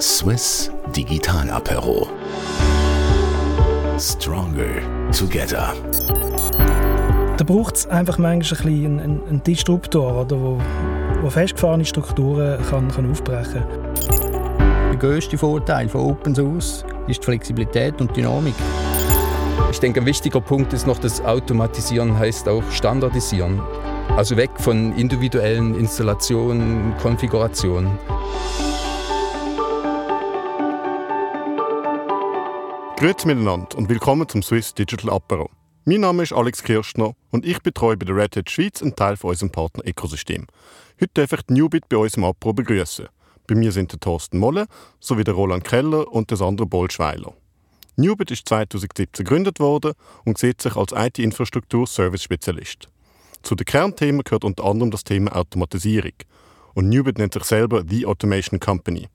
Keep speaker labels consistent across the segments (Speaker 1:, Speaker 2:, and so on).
Speaker 1: Swiss Digital Apero. Stronger Together.
Speaker 2: Da braucht es einfach manchmal ein bisschen einen, einen Disruptor, oder, wo, wo festgefahrene Strukturen kann, kann aufbrechen
Speaker 3: kann. Der grösste Vorteil von Open Source ist die Flexibilität und Dynamik.
Speaker 4: Ich denke, ein wichtiger Punkt ist noch, dass Automatisieren heißt auch Standardisieren. Also weg von individuellen Installationen, Konfigurationen.
Speaker 5: Grüezi miteinander und willkommen zum Swiss Digital Apero. Mein Name ist Alex Kirschner und ich betreue bei der Red Hat Schweiz einen Teil von unserem Partner-Ökosystem. Heute darf ich die Newbit bei uns im Apro begrüßen. Bei mir sind der Thorsten Molle sowie der Roland Keller und der Sandra Bollschweiler. Newbit ist 2017 gegründet worden und sieht sich als IT-Infrastruktur-Service-Spezialist. Zu den Kernthemen gehört unter anderem das Thema Automatisierung. Und Newbit nennt sich selber The Automation Company.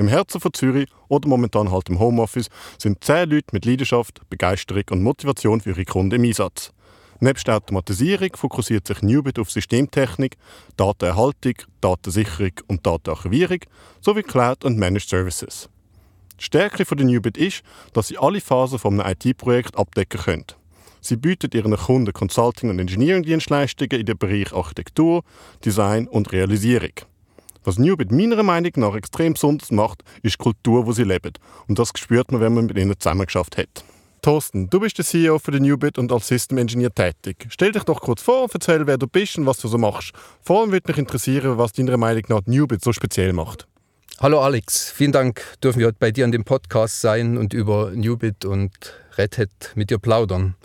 Speaker 5: Im Herzen von Zürich oder momentan halt im Homeoffice sind zehn Leute mit Leidenschaft, Begeisterung und Motivation für ihre Kunden im Einsatz. Nebst der Automatisierung fokussiert sich Newbit auf Systemtechnik, Datenerhaltung, Datensicherung und Datenarchivierung sowie Cloud und Managed Services. Die Stärke von der Newbit ist, dass sie alle Phasen von einem IT-Projekt abdecken können. Sie bietet ihren Kunden Consulting- und Engineering-Dienstleistungen in den Bereich Architektur, Design und Realisierung. Was Newbit meiner Meinung nach extrem besonders macht, ist die Kultur, wo sie leben. Und das spürt man, wenn man mit ihnen zusammengeschafft hat. Thorsten, du bist der CEO für den Newbit und als System Engineer tätig. Stell dich doch kurz vor und erzähl, wer du bist und was du so machst. Vor allem würde mich interessieren, was deiner Meinung nach Newbit so speziell macht.
Speaker 4: Hallo Alex, vielen Dank, dürfen wir heute bei dir an dem Podcast sein und über Newbit und Red Hat mit dir plaudern.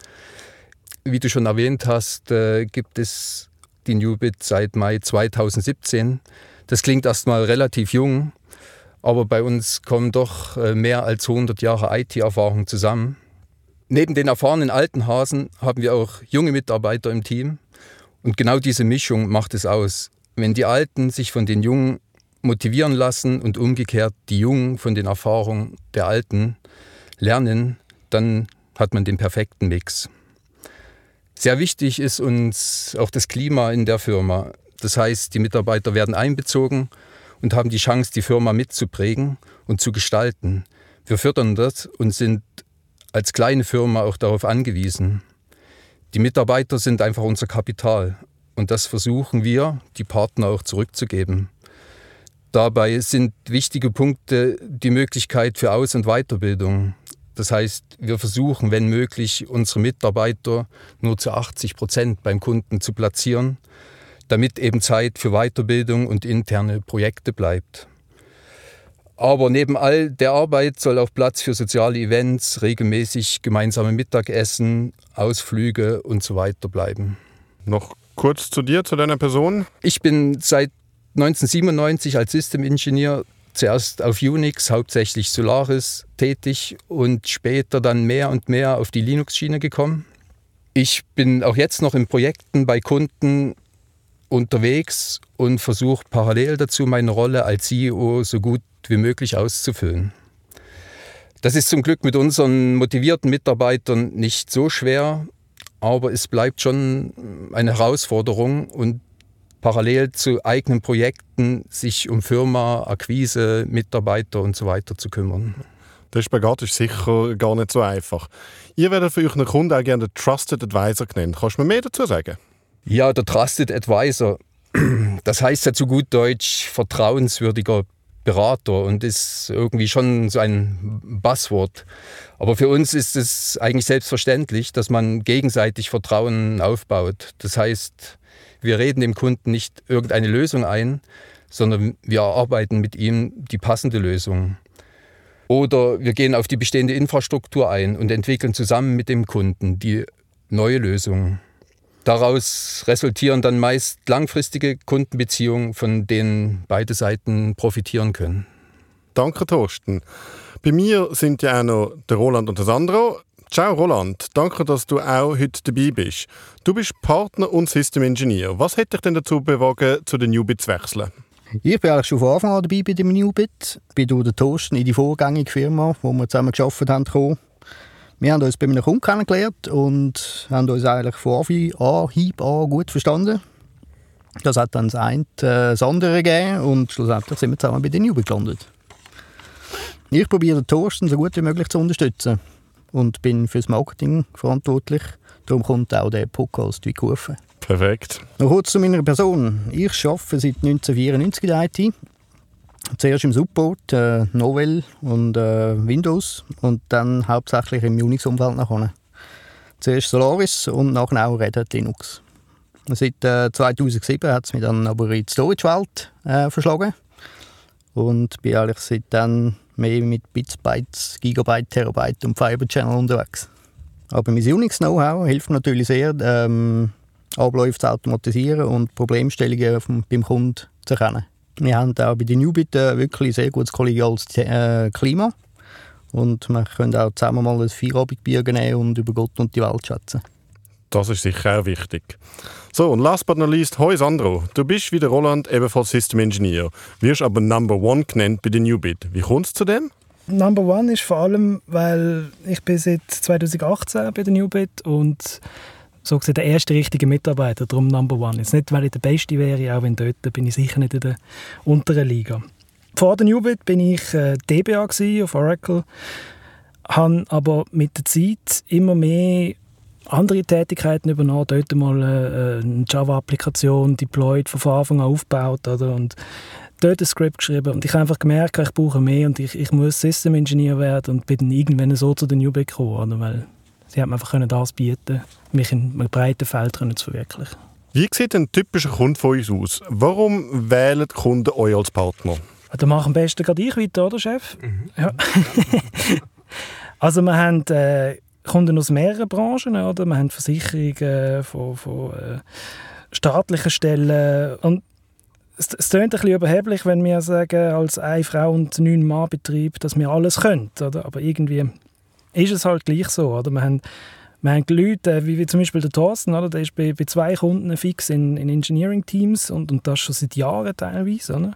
Speaker 4: Wie du schon erwähnt hast, äh, gibt es die Newbit seit Mai 2017. Das klingt erstmal relativ jung, aber bei uns kommen doch äh, mehr als 100 Jahre IT-Erfahrung zusammen. Neben den erfahrenen alten Hasen haben wir auch junge Mitarbeiter im Team. Und genau diese Mischung macht es aus. Wenn die Alten sich von den Jungen motivieren lassen und umgekehrt die Jungen von den Erfahrungen der Alten lernen, dann hat man den perfekten Mix. Sehr wichtig ist uns auch das Klima in der Firma. Das heißt, die Mitarbeiter werden einbezogen und haben die Chance, die Firma mitzuprägen und zu gestalten. Wir fördern das und sind als kleine Firma auch darauf angewiesen. Die Mitarbeiter sind einfach unser Kapital und das versuchen wir, die Partner auch zurückzugeben. Dabei sind wichtige Punkte die Möglichkeit für Aus- und Weiterbildung. Das heißt, wir versuchen, wenn möglich, unsere Mitarbeiter nur zu 80 Prozent beim Kunden zu platzieren damit eben Zeit für Weiterbildung und interne Projekte bleibt. Aber neben all der Arbeit soll auch Platz für soziale Events, regelmäßig gemeinsame Mittagessen, Ausflüge und so weiter bleiben.
Speaker 5: Noch kurz zu dir, zu deiner Person.
Speaker 4: Ich bin seit 1997 als Systemingenieur zuerst auf Unix, hauptsächlich Solaris, tätig und später dann mehr und mehr auf die Linux-Schiene gekommen. Ich bin auch jetzt noch in Projekten bei Kunden unterwegs und versuche parallel dazu meine Rolle als CEO so gut wie möglich auszufüllen. Das ist zum Glück mit unseren motivierten Mitarbeitern nicht so schwer, aber es bleibt schon eine Herausforderung und parallel zu eigenen Projekten sich um Firma, Akquise, Mitarbeiter und so weiter zu kümmern.
Speaker 5: Der Spagat ist sicher gar nicht so einfach. Ihr werdet für euren Kunden auch gerne Trusted Advisor genannt. Kannst du mir mehr dazu sagen?
Speaker 4: Ja, der Trusted Advisor, das heißt ja zu gut Deutsch vertrauenswürdiger Berater und ist irgendwie schon so ein Buzzword. Aber für uns ist es eigentlich selbstverständlich, dass man gegenseitig Vertrauen aufbaut. Das heißt, wir reden dem Kunden nicht irgendeine Lösung ein, sondern wir erarbeiten mit ihm die passende Lösung. Oder wir gehen auf die bestehende Infrastruktur ein und entwickeln zusammen mit dem Kunden die neue Lösung. Daraus resultieren dann meist langfristige Kundenbeziehungen, von denen beide Seiten profitieren können.
Speaker 5: Danke, Thorsten. Bei mir sind ja auch noch der Roland und der Sandro. Ciao Roland, danke, dass du auch heute dabei bist. Du bist Partner und System Engineer. Was hat dich denn dazu bewogen, zu den Newbit zu wechseln?
Speaker 3: Ich bin eigentlich schon von Anfang an dabei bei dem Newbit. Ich bin durch den Thorsten in die vorgängige Firma, wo wir zusammen gearbeitet haben, gekommen. Wir haben uns bei einem Kunden kennengelernt und haben uns eigentlich von Anhieb an gut verstanden. Das hat dann das eine äh, das andere gegeben und schlussendlich sind wir zusammen bei den Jubel gelandet. Ich probiere den Thorsten so gut wie möglich zu unterstützen und bin fürs Marketing verantwortlich. Darum kommt auch der Podcast wie gerufen.
Speaker 5: Perfekt.
Speaker 3: Noch kurz zu meiner Person. Ich arbeite seit 1994 in der IT. Zuerst im Support, äh, Novell und äh, Windows und dann hauptsächlich im Unix-Umfeld nachher. Zuerst Solaris und nachher auch Red Hat Linux. Seit äh, 2007 hat es mich dann aber in die Storage-Welt äh, verschlagen und bin eigentlich seitdem mehr mit Bits, Bytes, Gigabyte, Terabyte und Fiber Channel unterwegs. Aber mein Unix-Know-how hilft natürlich sehr, ähm, Abläufe zu automatisieren und Problemstellungen vom, beim Kunden zu erkennen. Wir haben auch bei den Newbit äh, wirklich ein sehr gutes kollegiales äh, Klima und wir können auch zusammen mal ein Feierabendbier nehmen und über Gott und die Welt schätzen.
Speaker 5: Das ist sicher auch wichtig. So, und last but not least, hoi Sandro. Du bist wie der Roland ebenfalls System Engineer, wirst aber Number One genannt bei der Newbit. Wie kommt es zu dem?
Speaker 2: Number One ist vor allem, weil ich bin seit 2018 bei der Newbit und so gesehen der erste richtige Mitarbeiter, darum Number One. Jetzt nicht, weil ich der Beste wäre, auch wenn dort bin ich sicher nicht in der unteren Liga. Vor der Newbit bin ich äh, DBA auf Oracle, habe aber mit der Zeit immer mehr andere Tätigkeiten übernommen, dort mal äh, eine Java-Applikation deployed, von Anfang an aufgebaut oder, und dort ein Script geschrieben und ich habe einfach gemerkt, ich brauche mehr und ich, ich muss System Engineer werden und bin dann irgendwann so zu der Newbit gekommen, oder, weil sie haben einfach das bieten mich in einem breiten Feld zu verwirklichen.
Speaker 5: Wie sieht ein typischer Kunde von uns aus? Warum wählen die Kunden euch als Partner?
Speaker 2: Dann mach am besten gerade ich weiter, oder Chef? Mhm. Ja. also wir haben äh, Kunden aus mehreren Branchen, oder? Wir haben Versicherungen von, von äh, staatlichen Stellen und es, es klingt ein bisschen überheblich, wenn wir sagen, als eine Frau und neun Mann Betrieb, dass wir alles können, oder? aber irgendwie ist es halt gleich so. Oder? Wir haben wir haben Leute, wie, wie zum Beispiel der Thorsten, oder? der ist bei, bei zwei Kunden fix in, in Engineering-Teams und, und das schon seit Jahren teilweise. Oder?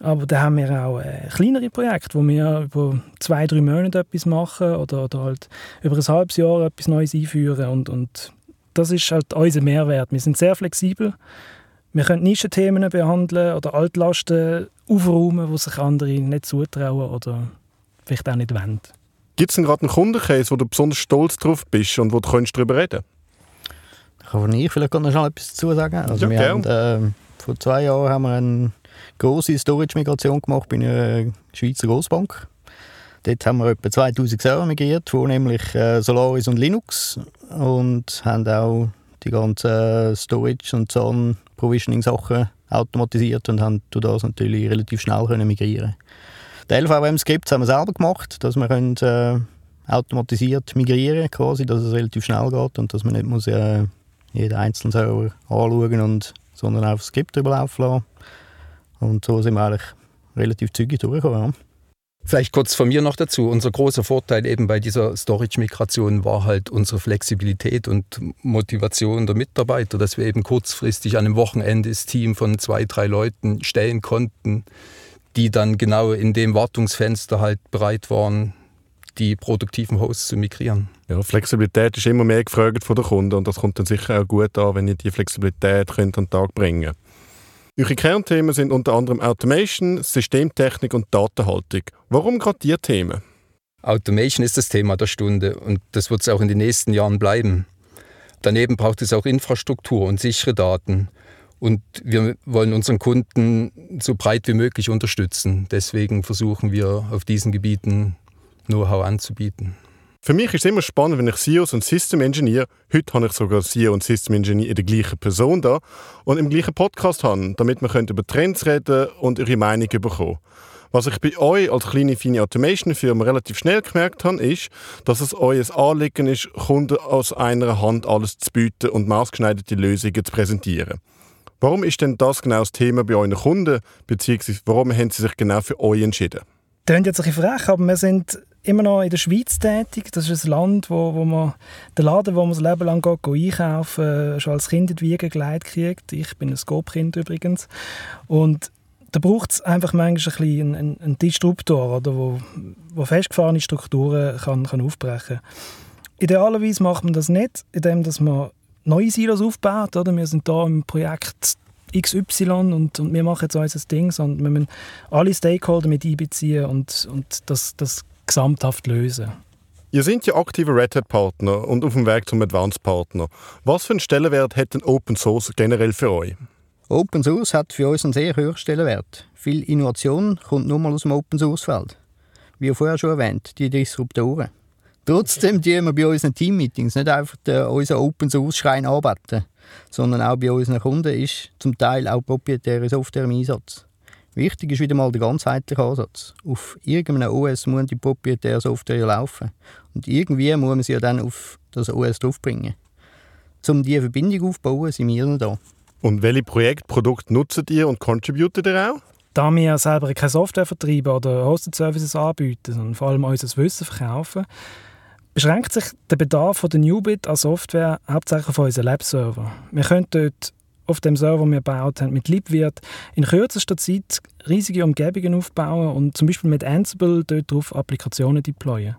Speaker 2: Aber da haben wir auch äh, kleinere Projekte, wo wir über zwei, drei Monate etwas machen oder, oder halt über ein halbes Jahr etwas Neues einführen. Und, und das ist halt unser Mehrwert. Wir sind sehr flexibel. Wir können Nischenthemen behandeln oder Altlasten aufräumen, die sich andere nicht zutrauen oder vielleicht auch nicht wollen.
Speaker 5: Gibt es denn gerade einen Kundencase, wo du besonders stolz drauf bist und wo du darüber reden
Speaker 3: kannst? Kann ich vielleicht noch schnell etwas dazu sagen? Also ja, wir haben, äh, vor zwei Jahren haben wir eine große Storage-Migration gemacht bei einer Schweizer Großbank. Dort haben wir etwa 2000 Server migriert, vornehmlich äh, Solaris und Linux und haben auch die ganzen Storage- und Zahn-Provisioning-Sachen automatisiert und haben das natürlich relativ schnell können migrieren die LVM-Skripts haben wir selber gemacht, dass wir können, äh, automatisiert migrieren quasi, dass es relativ schnell geht und dass man nicht muss, äh, jeden einzelnen Server anschauen und sondern auf das Skript überlaufen lassen. Und so sind wir eigentlich relativ zügig durchgekommen. Ja.
Speaker 4: Vielleicht kurz von mir noch dazu. Unser großer Vorteil eben bei dieser Storage-Migration war halt unsere Flexibilität und Motivation der Mitarbeiter, dass wir eben kurzfristig an einem Wochenende das Team von zwei, drei Leuten stellen konnten, die dann genau in dem Wartungsfenster halt bereit waren, die produktiven Hosts zu migrieren.
Speaker 5: Ja, Flexibilität ist immer mehr gefragt von den Kunden und das kommt dann sicher auch gut an, wenn ihr die Flexibilität könnt an den Tag bringen Eure Kernthemen sind unter anderem Automation, Systemtechnik und Datenhaltung. Warum gerade diese Themen?
Speaker 4: Automation ist das Thema der Stunde und das wird es auch in den nächsten Jahren bleiben. Daneben braucht es auch Infrastruktur und sichere Daten. Und wir wollen unseren Kunden so breit wie möglich unterstützen. Deswegen versuchen wir auf diesen Gebieten Know-how anzubieten.
Speaker 5: Für mich ist es immer spannend, wenn ich CEOs und System Engineer, heute habe ich sogar CEO und System Engineer in der gleichen Person da und im gleichen Podcast haben, damit wir über Trends reden und ihre Meinung bekommen. Was ich bei euch als kleine, feine Automation-Firma relativ schnell gemerkt habe, ist, dass es ein Anliegen ist, Kunden aus einer Hand alles zu bieten und maßgeschneiderte Lösungen zu präsentieren. Warum ist denn das genau das Thema bei euren Kunden, beziehungsweise warum haben sie sich genau für euch entschieden?
Speaker 2: Das klingt jetzt ein bisschen frech, aber wir sind immer noch in der Schweiz tätig. Das ist ein Land, wo, wo man den Laden, wo man das Leben lang geht, einkaufen äh, schon als Kind in die Wiege gelegt kriegt. Ich bin ein Scope-Kind übrigens. Und da braucht es einfach manchmal ein einen, Disruptor, oder, wo, wo festgefahrene Strukturen kann, kann aufbrechen kann. Idealerweise macht man das nicht, indem dass man neue Silos aufbaut. Oder? Wir sind hier im Projekt XY und, und wir machen jetzt unser Ding, sondern wir müssen alle Stakeholder mit einbeziehen und, und das, das gesamthaft lösen.
Speaker 5: Ihr seid ja aktiver Red Hat Partner und auf dem Weg zum Advanced Partner. Was für einen Stellenwert hat denn Open Source generell für euch?
Speaker 3: Open Source hat für uns einen sehr hohen Stellenwert. Viel Innovation kommt nur mal aus dem Open Source Feld. Wie vorher schon erwähnt, die Disruptoren. Trotzdem tun wir bei unseren Teammeetings nicht einfach den, unseren Open Source Schrein arbeiten, sondern auch bei unseren Kunden ist zum Teil auch proprietäre Software im Einsatz. Wichtig ist wieder mal der ganzheitliche Ansatz. Auf irgendeinem OS muss die proprietäre Software laufen. Und irgendwie muss man sie ja dann auf das OS draufbringen. Um diese Verbindung aufzubauen, sind wir da.
Speaker 5: Und welche Projektprodukte nutzt ihr und contributet ihr auch?
Speaker 2: Da wir selber keine Software vertreiben oder Hosted Services anbieten, sondern vor allem unser Wissen verkaufen, beschränkt sich der Bedarf der Newbit an Software hauptsächlich auf unseren Lab-Server. Wir können dort auf dem Server, den wir gebaut haben, mit LibWirt in kürzester Zeit riesige Umgebungen aufbauen und zum Beispiel mit Ansible dort drauf Applikationen deployen.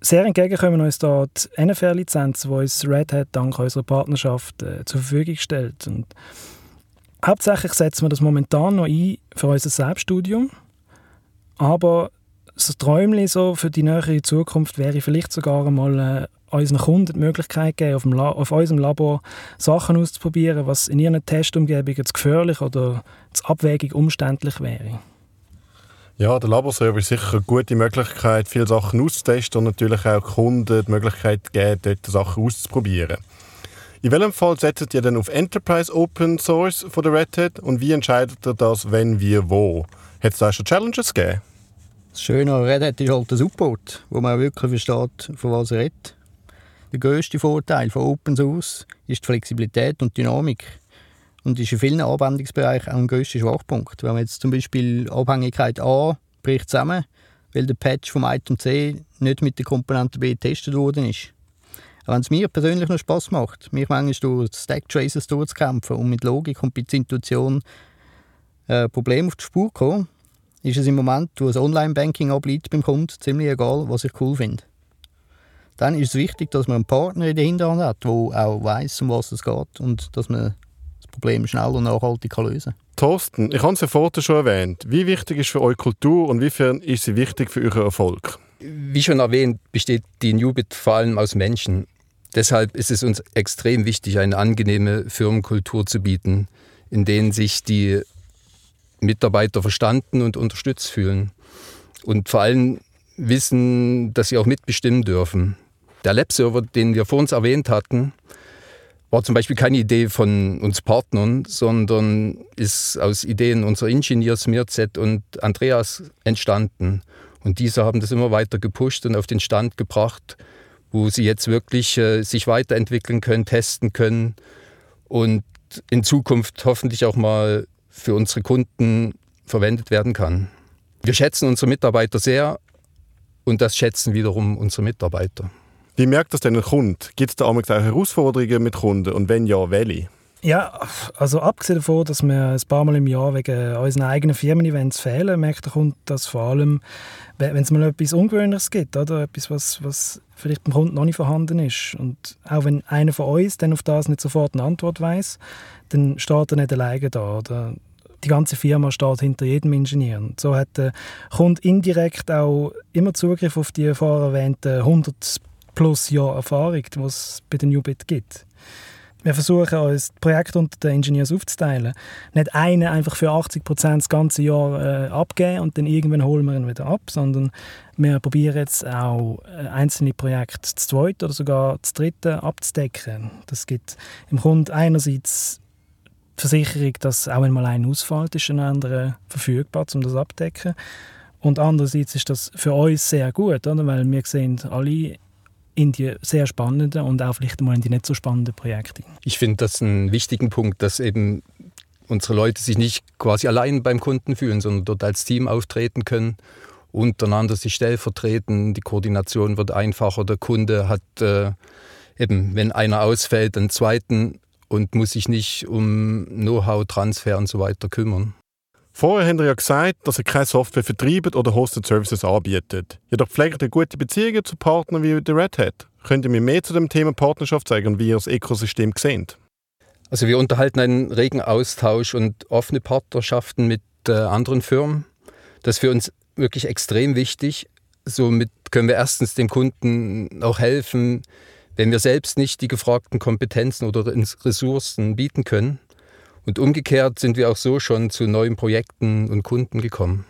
Speaker 2: Sehr entgegenkommen uns da die NFR-Lizenz, die uns Red Hat dank unserer Partnerschaft äh, zur Verfügung stellt. Und hauptsächlich setzen wir das momentan noch ein für unser Selbststudium, aber das Träumchen so für die nähere Zukunft wäre vielleicht sogar einmal äh, unseren Kunden die Möglichkeit geben, auf, auf, unserem Labor Sachen auszuprobieren, was in ihren Testumgebungen zu gefährlich oder zu abwägig umständlich wäre.
Speaker 5: Ja, der Laborserver ist sicher eine gute Möglichkeit, viele Sachen auszutesten und natürlich auch Kunden die Möglichkeit geben, dort Sachen auszuprobieren. In welchem Fall setzt ihr denn auf Enterprise Open Source von der Red Hat und wie entscheidet ihr das, wenn, wie, wo? Hat es da schon Challenges gegeben?
Speaker 3: Das Schöne an Red Hat ist halt der Support, wo man wirklich versteht, von was er redet. Der grösste Vorteil von Open Source ist die Flexibilität und Dynamik und ist in vielen Anwendungsbereichen auch ein grösster Schwachpunkt. Wenn man jetzt zum Beispiel Abhängigkeit A bricht zusammen, weil der Patch vom Item C nicht mit der Komponente B getestet worden ist. Auch wenn es mir persönlich noch Spass macht, mich manchmal durch Stack Traces durchzukämpfen und mit Logik und mit Intuition äh, Probleme auf die Spur zu kommen, ist es im Moment, wo das Online-Banking ableitet beim Kunden, ziemlich egal, was ich cool finde dann ist es wichtig, dass man einen Partner in der Hinterhand hat, der auch weiß, um was es geht und dass man das Problem schnell und nachhaltig lösen kann.
Speaker 5: Thorsten, ich habe es ja vorher schon erwähnt. Wie wichtig ist für eure Kultur und wiefern ist sie wichtig für euren Erfolg?
Speaker 4: Wie schon erwähnt, besteht die Newbit vor allem aus Menschen. Deshalb ist es uns extrem wichtig, eine angenehme Firmenkultur zu bieten, in denen sich die Mitarbeiter verstanden und unterstützt fühlen. Und vor allem wissen, dass sie auch mitbestimmen dürfen. Der Lab-Server, den wir vor uns erwähnt hatten, war zum Beispiel keine Idee von uns Partnern, sondern ist aus Ideen unserer Ingenieurs Mirzet und Andreas entstanden. Und diese haben das immer weiter gepusht und auf den Stand gebracht, wo sie jetzt wirklich äh, sich weiterentwickeln können, testen können und in Zukunft hoffentlich auch mal für unsere Kunden verwendet werden kann. Wir schätzen unsere Mitarbeiter sehr und das schätzen wiederum unsere Mitarbeiter.
Speaker 5: Wie merkt das denn ein Kunde? Gibt es da auch Herausforderungen mit Kunden und wenn ja, welche?
Speaker 2: Ja, also abgesehen davon, dass wir ein paar Mal im Jahr wegen unseren eigenen Firmen-Events fehlen, merkt der Kunde das vor allem, wenn es mal etwas Ungewöhnliches gibt, oder etwas, was, was vielleicht beim Kunden noch nicht vorhanden ist. Und auch wenn einer von uns dann auf das nicht sofort eine Antwort weiß, dann steht er nicht alleine da. Oder die ganze Firma steht hinter jedem Ingenieur. Und so hat der Kunde indirekt auch immer Zugriff auf die vorher erwähnten 100 plus Jahre Erfahrung, die es bei der Newbit gibt. Wir versuchen uns das Projekt unter den Ingenieurs aufzuteilen. Nicht einen einfach für 80 Prozent das ganze Jahr äh, abgeben und dann irgendwann holen wir ihn wieder ab, sondern wir probieren jetzt auch äh, einzelne Projekte zu zweit oder sogar zu dritten abzudecken. Das gibt im Grunde einerseits Versicherung, dass auch wenn mal ein ausfällt, ist ein anderer verfügbar, um das abzudecken. Und andererseits ist das für uns sehr gut, oder? weil wir sehen alle in die sehr spannenden und auch vielleicht mal in die nicht so spannenden Projekte.
Speaker 4: Ich finde das einen wichtigen Punkt, dass eben unsere Leute sich nicht quasi allein beim Kunden fühlen, sondern dort als Team auftreten können, untereinander sich stellvertreten, die Koordination wird einfacher, der Kunde hat äh, eben, wenn einer ausfällt, einen zweiten und muss sich nicht um Know-how-Transfer und so weiter kümmern.
Speaker 5: Vorher haben wir ja gesagt, dass ihr keine Software vertreibt oder Hosted Services anbietet. Jedoch pflegt ihr gute Beziehungen zu Partnern wie der Red Hat. Könnt ihr mir mehr zu dem Thema Partnerschaft zeigen und wie ihr das Ökosystem seht?
Speaker 4: Also wir unterhalten einen regen Austausch und offene Partnerschaften mit äh, anderen Firmen. Das ist für uns wirklich extrem wichtig. Somit können wir erstens dem Kunden auch helfen, wenn wir selbst nicht die gefragten Kompetenzen oder Ressourcen bieten können. Und umgekehrt sind wir auch so schon zu neuen Projekten und Kunden gekommen.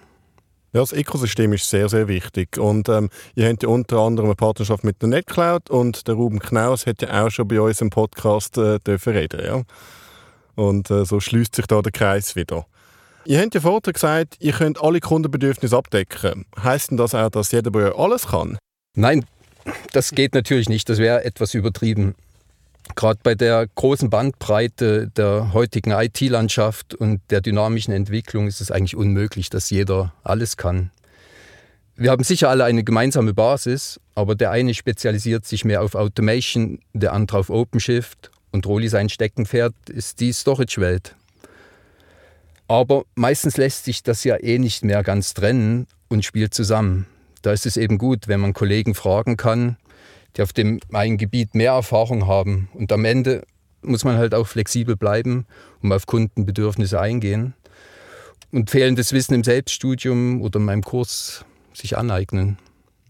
Speaker 5: Ja, das Ökosystem ist sehr, sehr wichtig. Und ähm, ihr habt ja unter anderem eine Partnerschaft mit der NetCloud und der Ruben Knaus hat ja auch schon bei uns im Podcast äh, dürfen reden. Ja? Und äh, so schließt sich da der Kreis wieder. Ihr habt ja vorher gesagt, ihr könnt alle Kundenbedürfnisse abdecken. Heißt denn das auch, dass jeder bei euch alles kann?
Speaker 4: Nein, das geht natürlich nicht. Das wäre etwas übertrieben. Gerade bei der großen Bandbreite der heutigen IT-Landschaft und der dynamischen Entwicklung ist es eigentlich unmöglich, dass jeder alles kann. Wir haben sicher alle eine gemeinsame Basis, aber der eine spezialisiert sich mehr auf Automation, der andere auf OpenShift und Roli sein Steckenpferd ist die Storage-Welt. Aber meistens lässt sich das ja eh nicht mehr ganz trennen und spielt zusammen. Da ist es eben gut, wenn man Kollegen fragen kann, die auf dem einen Gebiet mehr Erfahrung haben. Und am Ende muss man halt auch flexibel bleiben, um auf Kundenbedürfnisse eingehen. Und fehlendes Wissen im Selbststudium oder in meinem Kurs sich aneignen.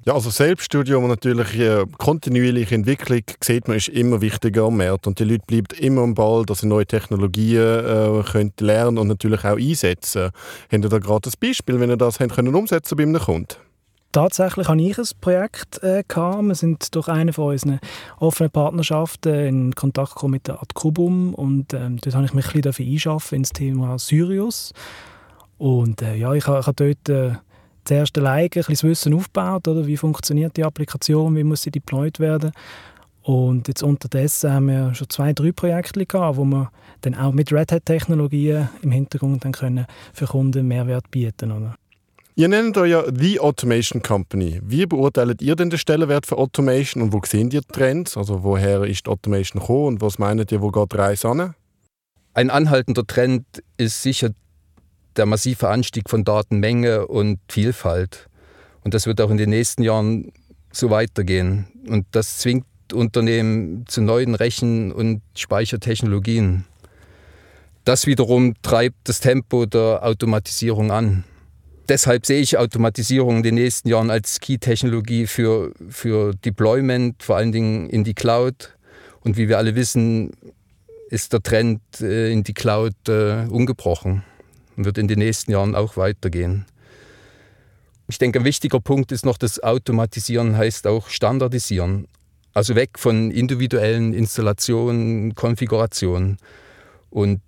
Speaker 5: Ja, also Selbststudium und natürlich äh, kontinuierliche Entwicklung sieht man ist immer wichtiger am Markt und die Leute bleiben immer am Ball, dass sie neue Technologien äh, können lernen und natürlich auch einsetzen. Haben ihr da gerade ein Beispiel, wenn ihr das können umsetzen bei einem Kunden?
Speaker 2: Tatsächlich hatte ich ein Projekt. Äh. Wir sind durch eine von unseren offenen Partnerschaften in Kontakt gekommen mit der Adkubum und ähm, dort habe ich mich ein bisschen einschaffen ins Thema Sirius. Und äh, ja, ich habe dort äh, zuerst alleine ein bisschen das Wissen aufgebaut, oder? wie funktioniert die Applikation, wie muss sie deployed werden. Und jetzt unterdessen haben wir schon zwei, drei Projekte gehabt, wo wir dann auch mit Red Hat-Technologien im Hintergrund dann können für Kunden Mehrwert bieten können.
Speaker 5: Ihr nennt euch ja The Automation Company. Wie beurteilt ihr denn den Stellenwert für Automation und wo sehen ihr Trends? Also woher ist Automation gekommen und was meint ihr, wo geht die Reise an?
Speaker 4: Ein anhaltender Trend ist sicher der massive Anstieg von Datenmenge und Vielfalt. Und das wird auch in den nächsten Jahren so weitergehen. Und das zwingt Unternehmen zu neuen Rechen- und Speichertechnologien. Das wiederum treibt das Tempo der Automatisierung an deshalb sehe ich Automatisierung in den nächsten Jahren als Key-Technologie für, für Deployment, vor allen Dingen in die Cloud. Und wie wir alle wissen, ist der Trend äh, in die Cloud äh, ungebrochen und wird in den nächsten Jahren auch weitergehen. Ich denke, ein wichtiger Punkt ist noch, dass Automatisieren heißt auch Standardisieren. Also weg von individuellen Installationen, Konfigurationen. Und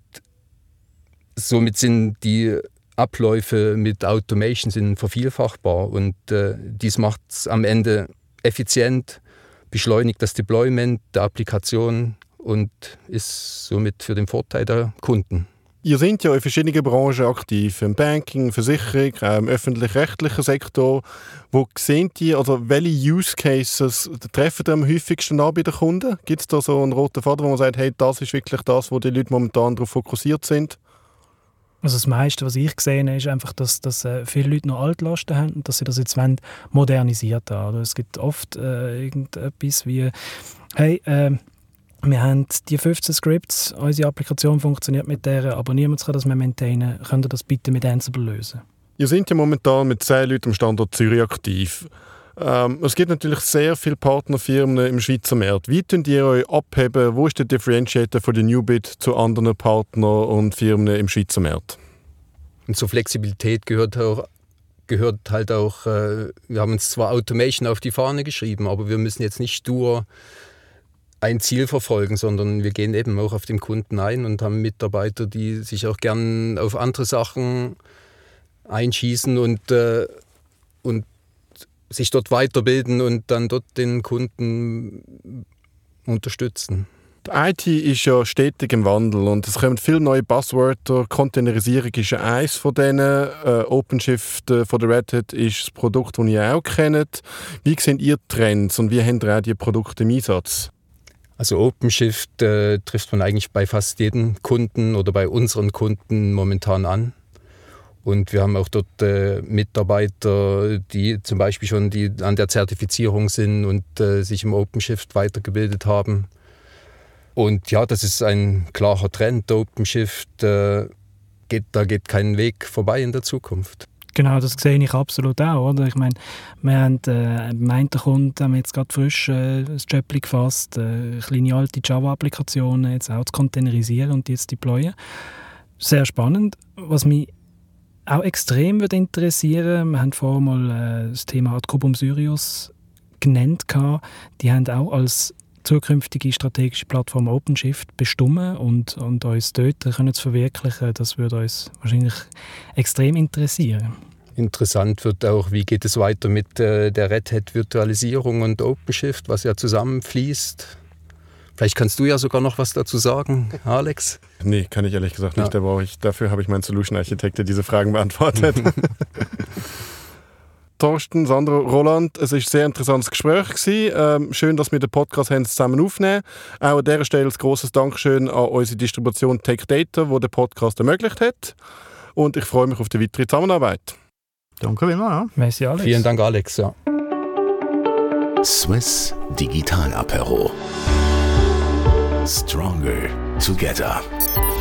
Speaker 4: somit sind die Abläufe mit Automation sind vervielfachbar und äh, dies macht es am Ende effizient, beschleunigt das Deployment der Applikation und ist somit für den Vorteil der Kunden.
Speaker 5: Ihr seid ja in verschiedenen Branchen aktiv, im Banking, Versicherung, im öffentlich-rechtlichen Sektor. Wo sehen die, also welche Use Cases treffen am häufigsten an bei den Kunden? Gibt es da so einen roten Faden, wo man sagt, hey, das ist wirklich das, wo die Leute momentan darauf fokussiert sind?
Speaker 2: Also das meiste, was ich gesehen habe, ist einfach, dass, dass äh, viele Leute noch Altlasten haben und dass sie das jetzt wollen, modernisiert haben. Es gibt oft äh, irgendetwas wie, hey, äh, wir haben die 15 Scripts, unsere Applikation funktioniert mit der, aber niemand kann das mehr maintainen. Könnt ihr das bitte mit Ansible lösen?
Speaker 5: Ihr seid ja momentan mit 10 Leuten am Standort Zürich aktiv. Ähm, es gibt natürlich sehr viele Partnerfirmen im Schweizer Markt. Wie könnt ihr euch abheben? Wo ist der Differentiator von der Newbit zu anderen Partnern und Firmen im Schweizer Markt?
Speaker 4: Und zur Flexibilität gehört auch gehört halt auch, äh, wir haben uns zwar Automation auf die Fahne geschrieben, aber wir müssen jetzt nicht stur ein Ziel verfolgen, sondern wir gehen eben auch auf den Kunden ein und haben Mitarbeiter, die sich auch gern auf andere Sachen einschießen und, äh, und sich dort weiterbilden und dann dort den Kunden unterstützen.
Speaker 5: Die IT ist ja stetig im Wandel und es kommen viele neue Buzzwörter. Containerisierung ist ja eines von denen. Äh, OpenShift äh, von der Red Hat ist das Produkt, das ihr auch kennt. Wie sehen ihr Trends und wie habt ihr auch die Produkte im Einsatz?
Speaker 4: Also OpenShift äh, trifft man eigentlich bei fast jedem Kunden oder bei unseren Kunden momentan an. Und wir haben auch dort äh, Mitarbeiter, die zum Beispiel schon die an der Zertifizierung sind und äh, sich im OpenShift weitergebildet haben. Und ja, das ist ein klarer Trend. OpenShift, äh, geht, da geht kein Weg vorbei in der Zukunft.
Speaker 2: Genau, das sehe ich absolut auch. Oder? Ich meine, wir haben äh, einen Kunden haben jetzt gerade frisch äh, das Jöppli gefasst, äh, kleine alte Java-Applikationen jetzt auch zu containerisieren und die jetzt deployen. Sehr spannend. Was mich auch extrem würde interessieren, wir haben vorher mal äh, das Thema Adcubum Syrius genannt. Die haben auch als zukünftige strategische Plattform OpenShift bestimmen und, und uns dort können zu verwirklichen, das würde uns wahrscheinlich extrem interessieren.
Speaker 4: Interessant wird auch, wie geht es weiter mit äh, der Red Hat Virtualisierung und OpenShift, was ja zusammenfließt. Vielleicht kannst du ja sogar noch was dazu sagen, Alex.
Speaker 5: Nee, kann ich ehrlich gesagt nicht. Ja. Da ich, dafür habe ich meinen Solution Architekt, der diese Fragen beantwortet. Thorsten, Sandro, Roland. Es war ein sehr interessantes Gespräch. Ähm, schön, dass wir den Podcast haben zusammen aufnehmen Auch an dieser Stelle ein grosses Dankeschön an unsere Distribution Tech Data, die den Podcast ermöglicht hat. Und ich freue mich auf die weitere Zusammenarbeit.
Speaker 3: Danke vielmals.
Speaker 2: Merci, Alex.
Speaker 4: Vielen Dank, Alex. Ja.
Speaker 1: Swiss Digital Apero. Stronger together.